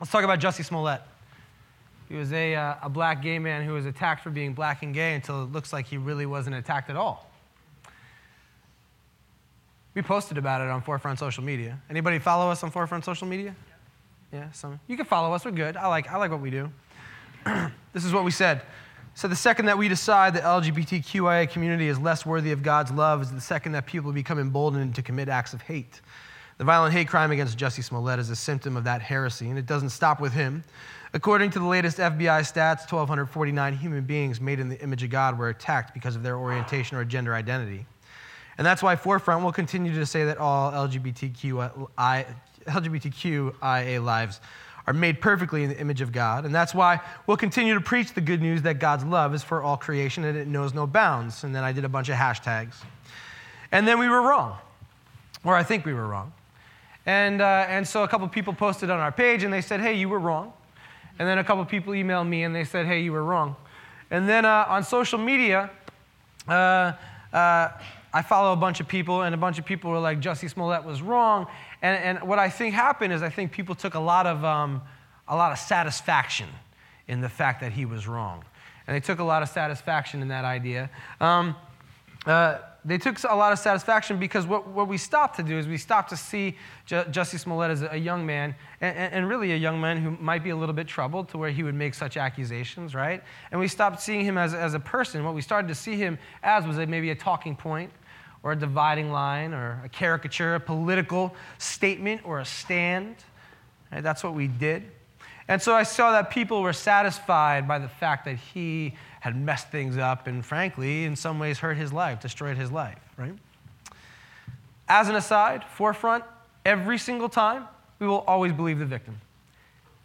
Let's talk about Jussie Smollett. He was a, uh, a black gay man who was attacked for being black and gay until it looks like he really wasn't attacked at all. We posted about it on Forefront social media. Anybody follow us on Forefront social media? Yeah, some. You can follow us. We're good. I like, I like what we do. this is what we said. So the second that we decide the LGBTQIA community is less worthy of God's love is the second that people become emboldened to commit acts of hate. The violent hate crime against Jussie Smollett is a symptom of that heresy, and it doesn't stop with him. According to the latest FBI stats, 1,249 human beings made in the image of God were attacked because of their orientation or gender identity. And that's why Forefront will continue to say that all LGBTQI, LGBTQIA lives are made perfectly in the image of God. And that's why we'll continue to preach the good news that God's love is for all creation and it knows no bounds. And then I did a bunch of hashtags. And then we were wrong, or I think we were wrong. And, uh, and so a couple people posted on our page and they said, hey, you were wrong. And then a couple people emailed me and they said, hey, you were wrong. And then uh, on social media, uh, uh I follow a bunch of people, and a bunch of people were like, Jussie Smollett was wrong. And, and what I think happened is I think people took a lot of, um, a lot of satisfaction in the fact that he was wrong. And they took a lot of satisfaction in that idea. Um, uh, they took a lot of satisfaction because what, what we stopped to do is we stopped to see J- Jussie Smollett as a young man, and, and, really a young man who might be a little bit troubled to where he would make such accusations, right? And we stopped seeing him as, as a person. What we started to see him as was a, maybe a talking point or a dividing line or a caricature, a political statement or a stand. Right? That's what we did. And so I saw that people were satisfied by the fact that he had messed things up and, frankly, in some ways hurt his life, destroyed his life, right? As an aside, forefront, every single time, we will always believe the victim.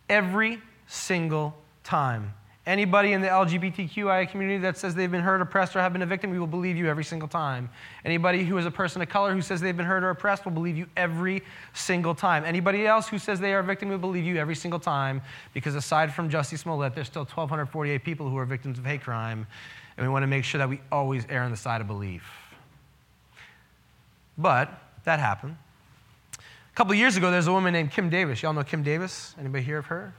Every single time. Anybody in the LGBTQIA community that says they've been hurt, oppressed, or have been a victim, we will believe you every single time. Anybody who is a person of color who says they've been hurt or oppressed will believe you every single time. Anybody else who says they are a victim will believe you every single time because aside from Jussie Smollett, there's still 1,248 people who are victims of hate crime, and we want to make sure that we always err on the side of belief. But that happened. A couple years ago, there's a woman named Kim Davis. Y'all know Kim Davis? Anybody hear of her?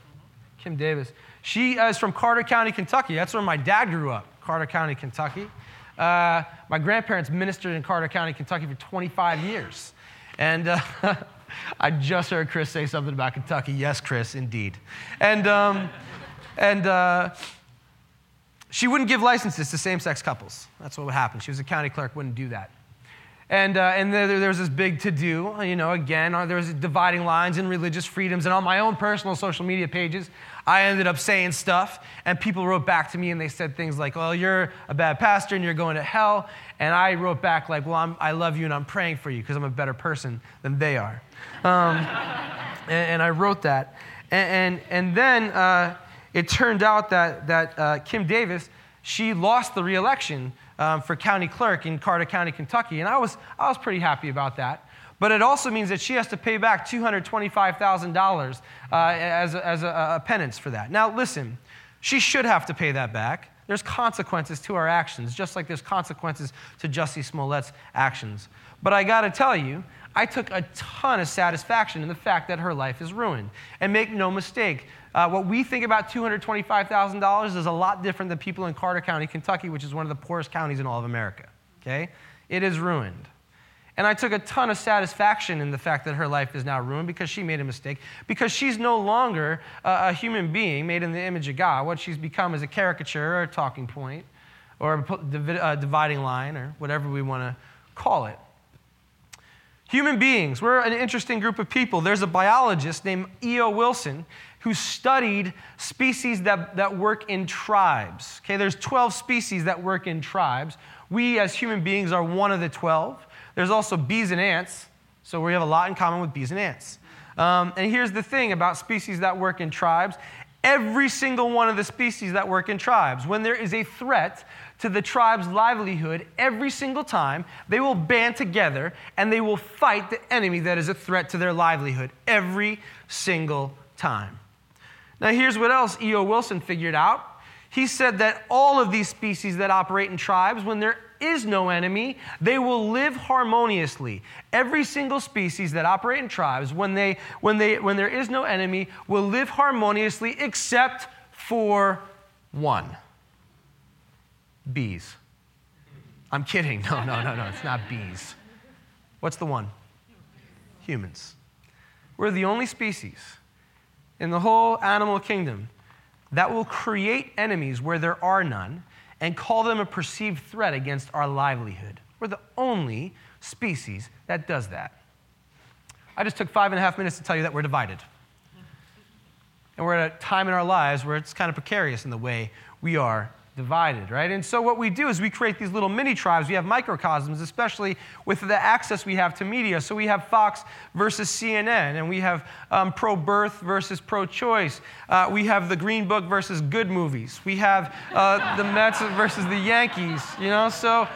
Kim Davis. She is from Carter County, Kentucky. That's where my dad grew up, Carter County, Kentucky. Uh, my grandparents ministered in Carter County, Kentucky for 25 years. And uh, I just heard Chris say something about Kentucky. Yes, Chris, indeed. And, um, and uh, she wouldn't give licenses to same sex couples. That's what would happen. She was a county clerk, wouldn't do that. And, uh, and there, there, was this big to do, you know, again, uh, there was dividing lines in religious freedoms. And on my own personal social media pages, I ended up saying stuff, and people wrote back to me and they said things like, Well, you're a bad pastor and you're going to hell. And I wrote back, like, Well, I'm, i love you and I'm praying for you because I'm a better person than they are. Um, and, and, I wrote that. And, and, and then uh, it turned out that, that uh, Kim Davis, she lost the reelection um, for county clerk in Carter County, Kentucky. And I was, I was pretty happy about that. But it also means that she has to pay back $225,000 uh, as, a, as a, a penance for that. Now, listen, she should have to pay that back. There's consequences to our actions, just like there's consequences to Jussie Smollett's actions. But I got to tell you, I took a ton of satisfaction in the fact that her life is ruined. And make no mistake, uh, what we think about $225,000 is a lot different than people in Carter County, Kentucky, which is one of the poorest counties in all of America. Okay? It is ruined. And I took a ton of satisfaction in the fact that her life is now ruined because she made a mistake, because she's no longer a, a human being made in the image of God. What she's become is a caricature or a talking point or a uh, dividing line or whatever we want to call it. Human beings, we're an interesting group of people. There's a biologist named E.O. Wilson who studied species that, that work in tribes. Okay, there's 12 species that work in tribes. We as human beings are one of the 12. There's also bees and ants, so we have a lot in common with bees and ants. Um, and here's the thing about species that work in tribes every single one of the species that work in tribes, when there is a threat to the tribe's livelihood, every single time, they will band together and they will fight the enemy that is a threat to their livelihood every single time. Now, here's what else E.O. Wilson figured out. He said that all of these species that operate in tribes, when they're is no enemy, they will live harmoniously. Every single species that operate in tribes, when, they, when, they, when there is no enemy, will live harmoniously except for one bees. I'm kidding. No, no, no, no. It's not bees. What's the one? Humans. We're the only species in the whole animal kingdom that will create enemies where there are none and call them a perceived threat against our livelihood. We're the only species that does that. I just took five and a half minutes to tell you that we're divided. And we're at a time in our lives where it's kind of precarious in the way we are divided, right? And so what we do is we create these little mini tribes. We have microcosms, especially with the access we have to media. So we have Fox versus CNN, and we have um, pro birth versus pro choice. Uh, we have the Green Book versus good movies. We have uh, the Mets versus the Yankees, you know? So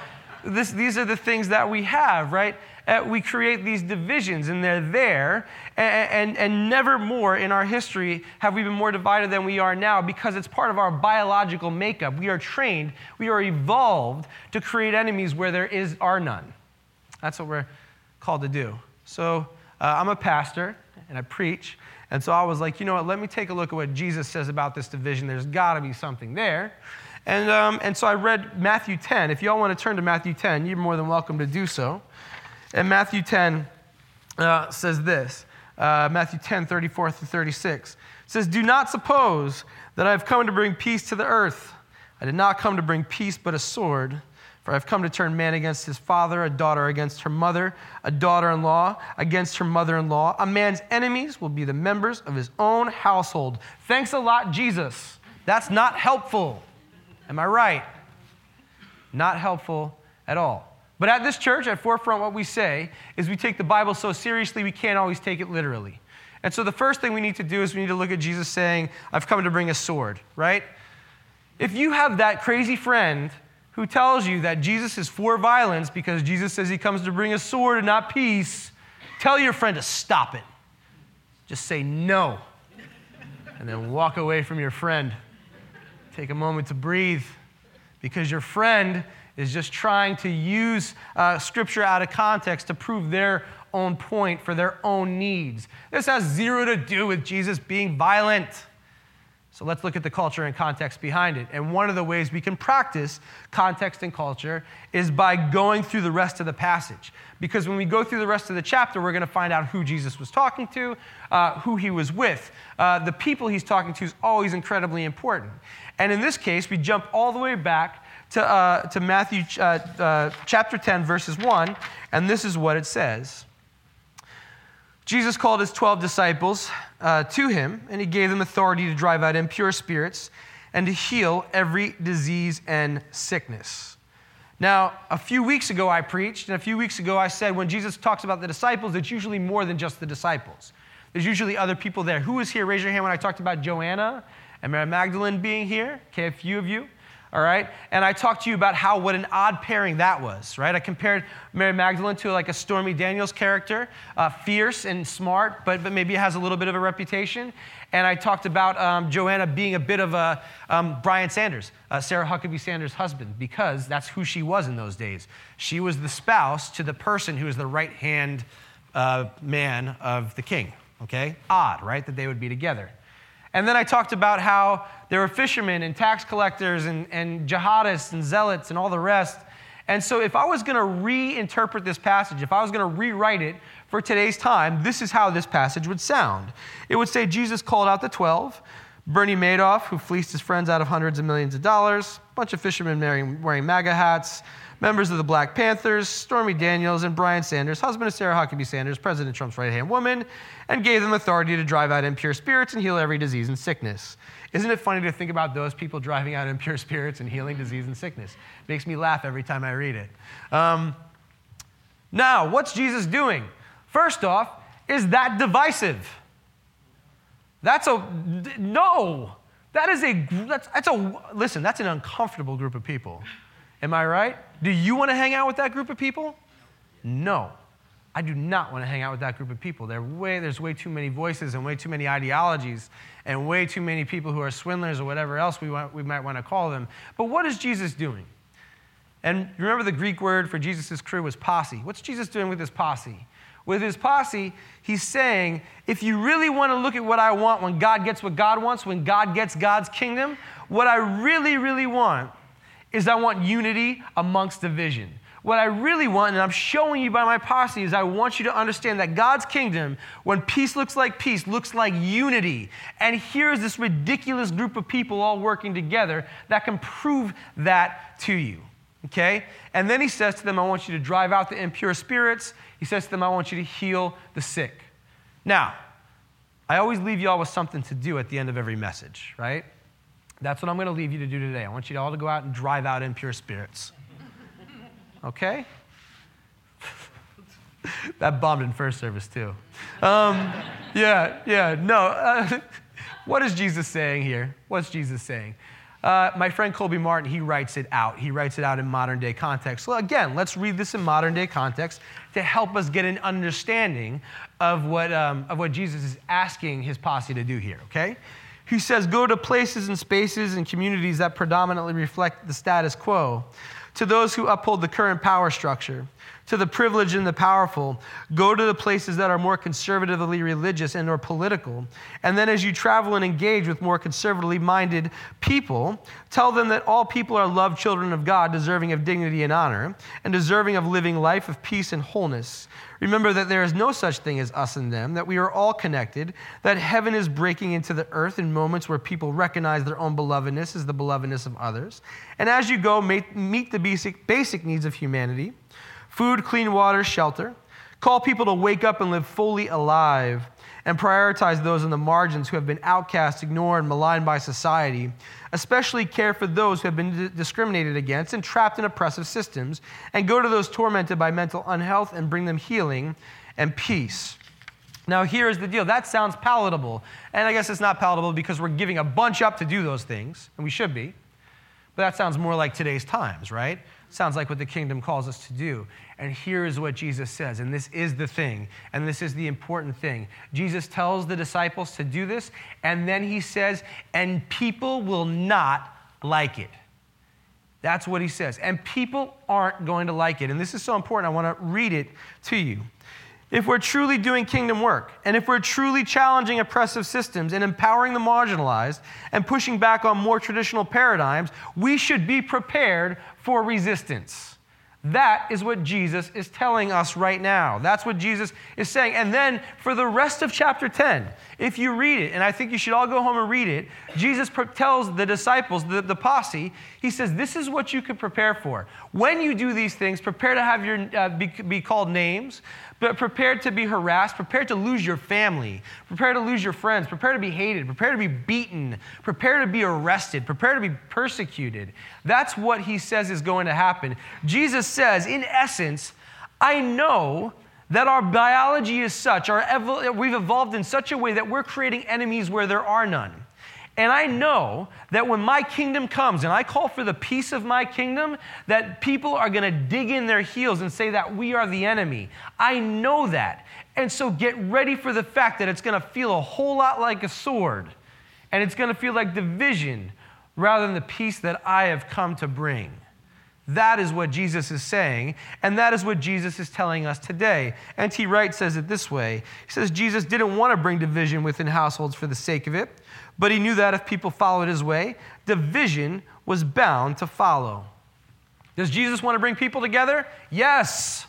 this, these are the things that we have, right? Uh, we create these divisions, and they're there. And, and, and never more in our history have we been more divided than we are now because it's part of our biological makeup. We are trained, we are evolved to create enemies where there is are none. That's what we're called to do. So uh, I'm a pastor and I preach. And so I was like, you know what, let me take a look at what Jesus says about this division. There's got to be something there. And, um, and so I read Matthew 10. If y'all want to turn to Matthew 10, you're more than welcome to do so. And Matthew 10 uh, says this uh, Matthew 10, 34 through 36. It says, Do not suppose that I have come to bring peace to the earth. I did not come to bring peace, but a sword. For I have come to turn man against his father, a daughter against her mother, a daughter in law against her mother in law. A man's enemies will be the members of his own household. Thanks a lot, Jesus. That's not helpful. Am I right? Not helpful at all. But at this church, at Forefront, what we say is we take the Bible so seriously we can't always take it literally. And so the first thing we need to do is we need to look at Jesus saying, I've come to bring a sword, right? If you have that crazy friend who tells you that Jesus is for violence because Jesus says he comes to bring a sword and not peace, tell your friend to stop it. Just say no. And then walk away from your friend. Take a moment to breathe because your friend is just trying to use uh, scripture out of context to prove their own point for their own needs. This has zero to do with Jesus being violent. So let's look at the culture and context behind it. And one of the ways we can practice context and culture is by going through the rest of the passage. Because when we go through the rest of the chapter, we're going to find out who Jesus was talking to, uh, who he was with. Uh, the people he's talking to is always incredibly important. And in this case, we jump all the way back to, uh, to Matthew uh, uh, chapter 10, verses 1, and this is what it says. Jesus called his 12 disciples uh, to him, and he gave them authority to drive out impure spirits and to heal every disease and sickness. Now, a few weeks ago I preached, and a few weeks ago I said when Jesus talks about the disciples, it's usually more than just the disciples. There's usually other people there. Who was here? Raise your hand when I talked about Joanna and Mary Magdalene being here. Okay, a few of you all right? And I talked to you about how what an odd pairing that was, right? I compared Mary Magdalene to like a Stormy Daniels character, uh, fierce and smart, but, but maybe has a little bit of a reputation. And I talked about um, Joanna being a bit of a um, Bryan Sanders, uh, Sarah Huckabee Sanders' husband, because that's who she was in those days. She was the spouse to the person who was the right hand uh, man of the king, okay? Odd, right? That they would be together. And then I talked about how there were fishermen and tax collectors and, and jihadists and zealots and all the rest. And so, if I was going to reinterpret this passage, if I was going to rewrite it for today's time, this is how this passage would sound. It would say Jesus called out the 12, Bernie Madoff, who fleeced his friends out of hundreds of millions of dollars, a bunch of fishermen wearing, wearing MAGA hats, members of the Black Panthers, Stormy Daniels, and Bryan Sanders, husband of Sarah Huckabee Sanders, President Trump's right hand woman, and gave them authority to drive out impure spirits and heal every disease and sickness. Isn't it funny to think about those people driving out impure spirits and healing disease and sickness? Makes me laugh every time I read it. Um, now, what's Jesus doing? First off, is that divisive? That's a no. That is a that's, that's a listen. That's an uncomfortable group of people. Am I right? Do you want to hang out with that group of people? No. I do not want to hang out with that group of people. Way, there's way too many voices and way too many ideologies and way too many people who are swindlers or whatever else we, want, we might want to call them. But what is Jesus doing? And remember the Greek word for Jesus' crew was posse. What's Jesus doing with his posse? With his posse, he's saying, if you really want to look at what I want when God gets what God wants, when God gets God's kingdom, what I really, really want is I want unity amongst division. What I really want, and I'm showing you by my posse, is I want you to understand that God's kingdom, when peace looks like peace, looks like unity. And here's this ridiculous group of people all working together that can prove that to you. Okay? And then he says to them, I want you to drive out the impure spirits. He says to them, I want you to heal the sick. Now, I always leave you all with something to do at the end of every message, right? That's what I'm going to leave you to do today. I want you all to go out and drive out impure spirits. Okay? that bombed in first service, too. Um, yeah, yeah, no. Uh, what is Jesus saying here? What's Jesus saying? Uh, my friend Colby Martin, he writes it out. He writes it out in modern day context. So, again, let's read this in modern day context to help us get an understanding of what, um, of what Jesus is asking his posse to do here, okay? He says, Go to places and spaces and communities that predominantly reflect the status quo. To those who uphold the current power structure, to the privileged and the powerful. Go to the places that are more conservatively religious and or political. And then as you travel and engage with more conservatively minded people, tell them that all people are loved children of God, deserving of dignity and honor, and deserving of living life of peace and wholeness. Remember that there is no such thing as us and them, that we are all connected, that heaven is breaking into the earth in moments where people recognize their own belovedness as the belovedness of others. And as you go, meet the basic, basic needs of humanity food, clean water, shelter. Call people to wake up and live fully alive and prioritize those on the margins who have been outcast, ignored, and maligned by society. Especially care for those who have been discriminated against and trapped in oppressive systems, and go to those tormented by mental unhealth and bring them healing and peace. Now, here's the deal. That sounds palatable. And I guess it's not palatable because we're giving a bunch up to do those things, and we should be. But that sounds more like today's times, right? Sounds like what the kingdom calls us to do. And here is what Jesus says, and this is the thing, and this is the important thing. Jesus tells the disciples to do this, and then he says, and people will not like it. That's what he says. And people aren't going to like it. And this is so important. I want to read it to you. If we're truly doing kingdom work, and if we're truly challenging oppressive systems and empowering the marginalized and pushing back on more traditional paradigms, we should be prepared for resistance. That is what Jesus is telling us right now. That's what Jesus is saying. And then for the rest of chapter 10, if you read it, and I think you should all go home and read it, Jesus tells the disciples, the, the posse, he says, This is what you could prepare for. When you do these things, prepare to have your, uh, be, be called names, but prepared to be harassed, prepared to lose your family, prepare to lose your friends, prepare to be hated, prepare to be beaten, prepare to be arrested, prepare to be persecuted. That's what he says is going to happen. Jesus says, in essence, I know that our biology is such, our we've evolved in such a way that we're creating enemies where there are none. And I know that when my kingdom comes and I call for the peace of my kingdom, that people are going to dig in their heels and say that we are the enemy. I know that. And so get ready for the fact that it's going to feel a whole lot like a sword and it's going to feel like division rather than the peace that I have come to bring. That is what Jesus is saying, and that is what Jesus is telling us today. N.T. Wright says it this way He says, Jesus didn't want to bring division within households for the sake of it, but he knew that if people followed his way, division was bound to follow. Does Jesus want to bring people together? Yes.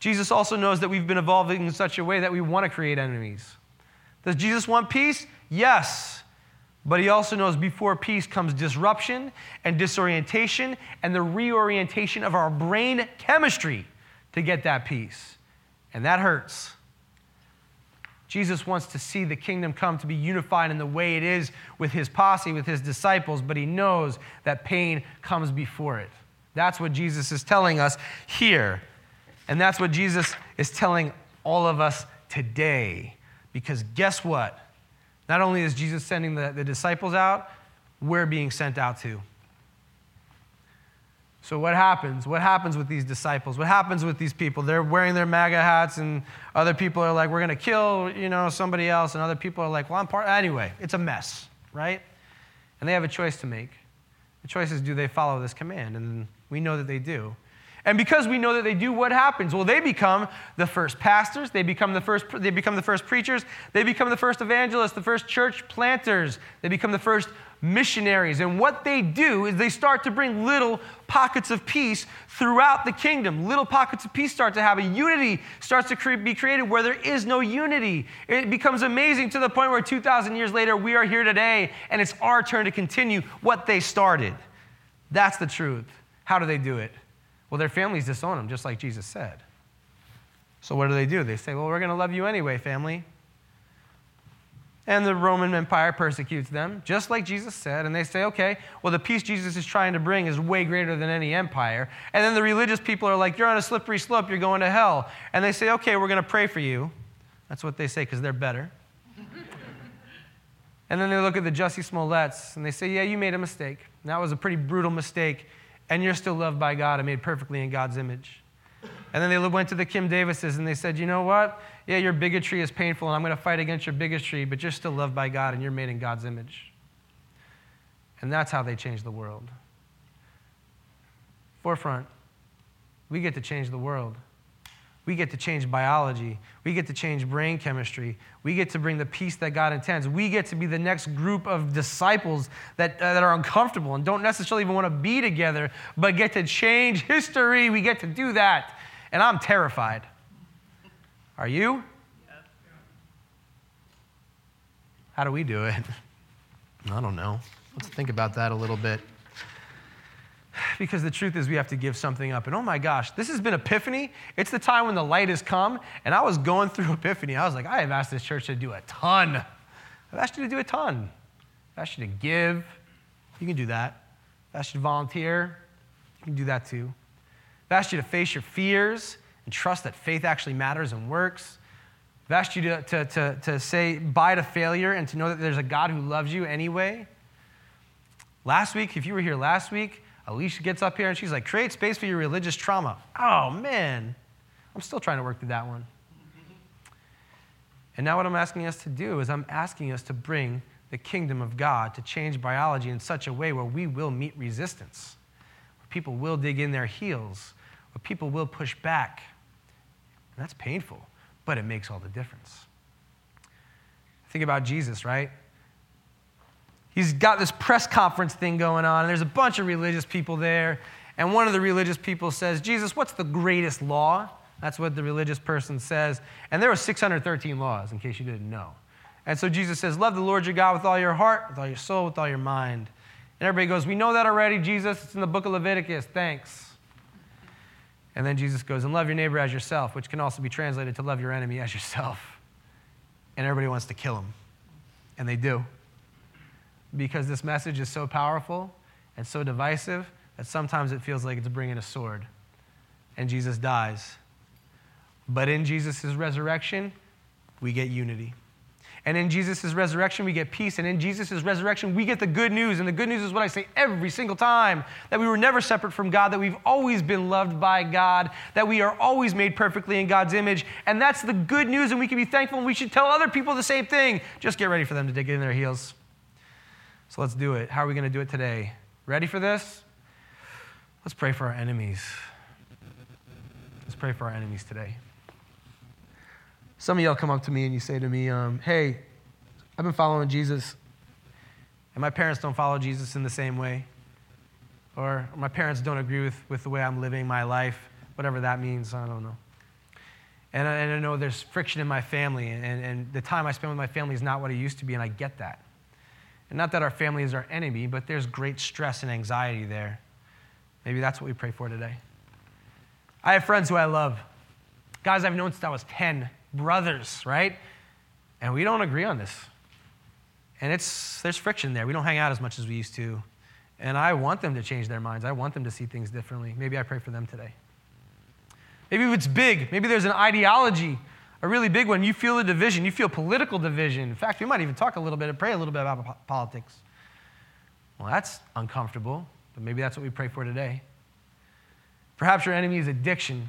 Jesus also knows that we've been evolving in such a way that we want to create enemies. Does Jesus want peace? Yes. But he also knows before peace comes disruption and disorientation and the reorientation of our brain chemistry to get that peace. And that hurts. Jesus wants to see the kingdom come to be unified in the way it is with his posse, with his disciples, but he knows that pain comes before it. That's what Jesus is telling us here. And that's what Jesus is telling all of us today. Because guess what? Not only is Jesus sending the, the disciples out, we're being sent out too. So, what happens? What happens with these disciples? What happens with these people? They're wearing their MAGA hats, and other people are like, we're going to kill, you know, somebody else, and other people are like, well, I'm part. Anyway, it's a mess, right? And they have a choice to make. The choice is do they follow this command? And We know that they do. And because we know that they do, what happens? Well, they become the first pastors, they become the first, they become the first preachers, they become the first evangelists, the first church planters, they become the first missionaries. And what they do is they start to bring little pockets of peace throughout the kingdom. Little pockets of peace start to have a unity, starts to be created where there is no unity. It becomes amazing to the point where 2,000 years later, we are here today, and it's our turn to continue what they started. That's the truth. How do they do it? Well, their families disown them, just like Jesus said. So what do they do? They say, Well, we're going to love you anyway, family. And the Roman Empire persecutes them, just like Jesus said. And they say, okay, well, the peace Jesus is trying to bring is way greater than any empire. And then the religious people are like, you're on a slippery slope, you're going to hell. And they say, okay, we're going to pray for you. That's what they say because they're better. and then they look at the Jussie Smolletts and they say, yeah, you made a mistake. And that was a pretty brutal mistake and you're still loved by God and made perfectly in God's image. And then they went to the Kim Davises and they said, you know what? Yeah, your bigotry is painful and I'm going to fight against your bigotry, but you're still loved by God and you're made in God's image. And that's how they change the world. Forefront, we get to change the world. We get to change biology. We get to change brain chemistry. We get to bring the peace that God intends. We get to be the next group of disciples that, uh, that are uncomfortable and don't necessarily even want to be together, but get to change history. We get to do that. And I'm terrified. Are you? How do we do it? I don't know. Let's think about that a little bit because the truth is we have to give something up. And oh my gosh, this has been Epiphany. It's the time when the light has come. And I was going through Epiphany. I was like, I have asked this church to do a ton. I've asked you to do a ton. I've asked you to give. You can do that. I've asked you to volunteer. You can do that too. I've asked you to face your fears and trust that faith actually matters and works. I've asked you to, to, to, to say bye to failure and to know that there's a God who loves you anyway. Last week, if you were here last week, Alicia gets up here and she's like, create space for your religious trauma. Oh, man. I'm still trying to work through that one. And now, what I'm asking us to do is, I'm asking us to bring the kingdom of God to change biology in such a way where we will meet resistance, where people will dig in their heels, where people will push back. That's painful, but it makes all the difference. Think about Jesus, right? he's got this press conference thing going on, and there's a bunch of religious people there. And one of the religious people says, Jesus, what's the greatest law? That's what the religious person says. And there were 613 laws, in case you didn't know. And so Jesus says, Love the Lord your God with all your heart, with all your soul, with all your mind. And everybody goes, We know that already, Jesus. It's in the book of Leviticus. Thanks. And then Jesus goes, And love your neighbor as yourself, which can also be translated to love your enemy as yourself. And everybody wants to kill him. And they do because this message is so powerful and so divisive that sometimes it feels like it's bringing a sword. And Jesus dies. But in Jesus' resurrection, we get unity. And in Jesus' resurrection, we get peace. And in Jesus' resurrection, we get the good news. And the good news is what I say every single time that we were never separate from God, that we've always been loved by God, that we are always made perfectly in God's image. And that's the good news. And we can be thankful. And we should tell other people the same thing. Just get ready for them to dig in their heels. So let's do it. How are we going to do it today? Ready for this? Let's pray for our enemies. Let's pray for our enemies today. Some of y'all come up to me and you say to me, um, Hey, I've been following Jesus, and my parents don't follow Jesus in the same way. Or my parents don't agree with, with the way I'm living my life, whatever that means, I don't know. And I, and I know there's friction in my family, and, and the time I spend with my family is not what it used to be, and I get that. And not that our family is our enemy, but there's great stress and anxiety there. Maybe that's what we pray for today. I have friends who I love, guys I've known since I was 10, brothers, right? And we don't agree on this. And it's, there's friction there. We don't hang out as much as we used to. And I want them to change their minds. I want them to see things differently. Maybe I pray for them today. Maybe if it's big. Maybe there's an ideology a really big one. You feel a division, you feel political division. In fact, we might even talk a little bit and pray a little bit about politics. Well, that's uncomfortable, but maybe that's what we pray for today. Perhaps your enemy is addiction.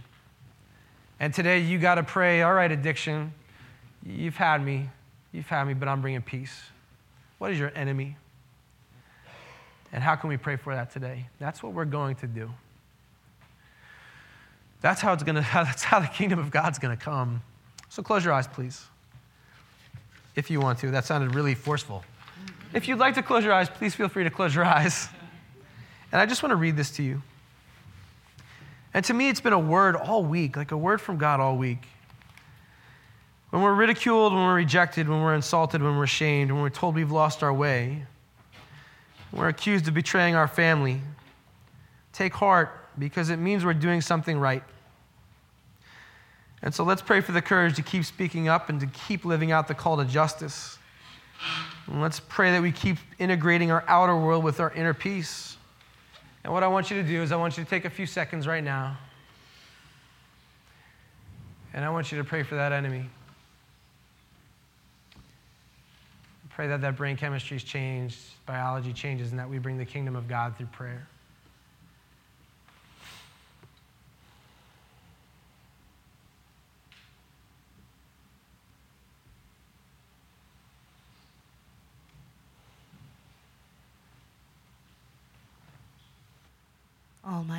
And today you got to pray, all right, addiction, you've had me. You've had me, but I'm bringing peace. What is your enemy? And how can we pray for that today? That's what we're going to do. That's how it's gonna, that's how the kingdom of God's gonna come. So close your eyes, please. If you want to. That sounded really forceful. If you'd like to close your eyes, please feel free to close your eyes. And I just want to read this to you. And to me, it's been a word all week, like a word from God all week. When we're ridiculed, when we're rejected, when we're insulted, when we're shamed, when we're told we've lost our way, we're accused of betraying our family, take heart because it means we're doing something right. And so let's pray for the courage to keep speaking up and to keep living out the call to justice. And let's pray that we keep integrating our outer world with our inner peace. And what I want you to do is, I want you to take a few seconds right now. And I want you to pray for that enemy. Pray that that brain chemistry is changed, biology changes, and that we bring the kingdom of God through prayer.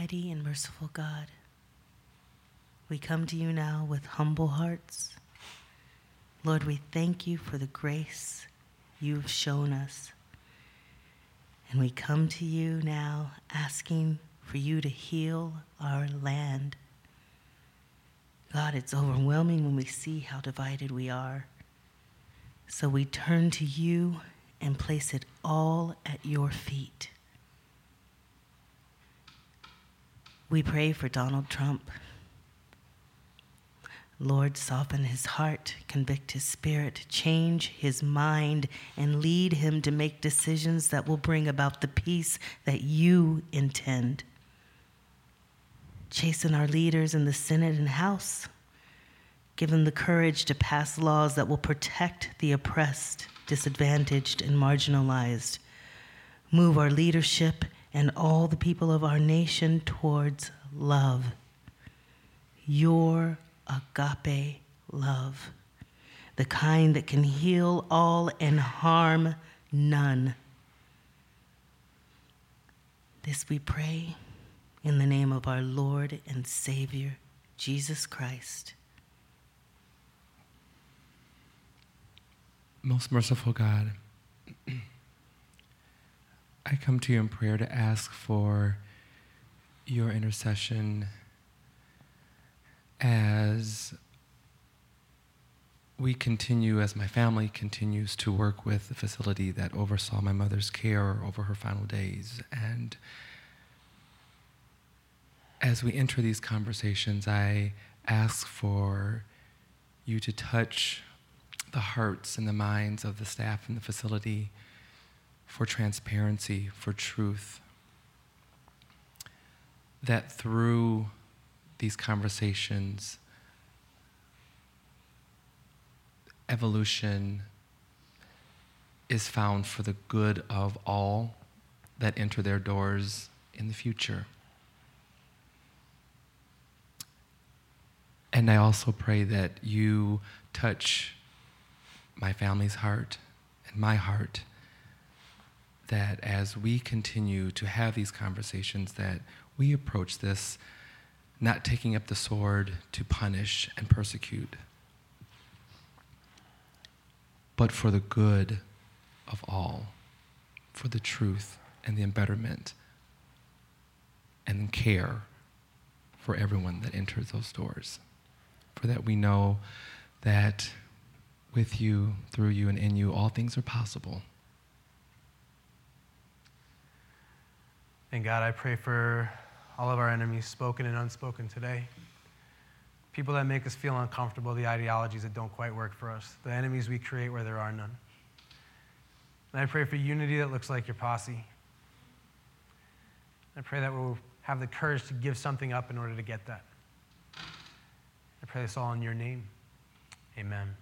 Almighty and merciful God, we come to you now with humble hearts. Lord, we thank you for the grace you've shown us. And we come to you now asking for you to heal our land. God, it's overwhelming when we see how divided we are. So we turn to you and place it all at your feet. We pray for Donald Trump. Lord, soften his heart, convict his spirit, change his mind, and lead him to make decisions that will bring about the peace that you intend. Chasten our leaders in the Senate and House. Give them the courage to pass laws that will protect the oppressed, disadvantaged, and marginalized. Move our leadership and all the people of our nation towards love. Your agape love, the kind that can heal all and harm none. This we pray in the name of our Lord and Savior, Jesus Christ. Most merciful God, I come to you in prayer to ask for your intercession as we continue, as my family continues to work with the facility that oversaw my mother's care over her final days. And as we enter these conversations, I ask for you to touch the hearts and the minds of the staff in the facility for transparency, for truth. That through these conversations, evolution is found for the good of all that enter their doors in the future. And I also pray that you touch my family's heart and my heart that as we continue to have these conversations that we approach this not taking up the sword to punish and persecute but for the good of all for the truth and the embetterment and care for everyone that enters those doors. For that we know that with you through you and in you all things are possible And God, I pray for all of our enemies, spoken and unspoken today. People that make us feel uncomfortable, the ideologies that don't quite work for us, the enemies we create where there are none. And I pray for unity that looks like your posse. I pray that we'll have the courage to give something up in order to get that. I pray this all in your name. Amen.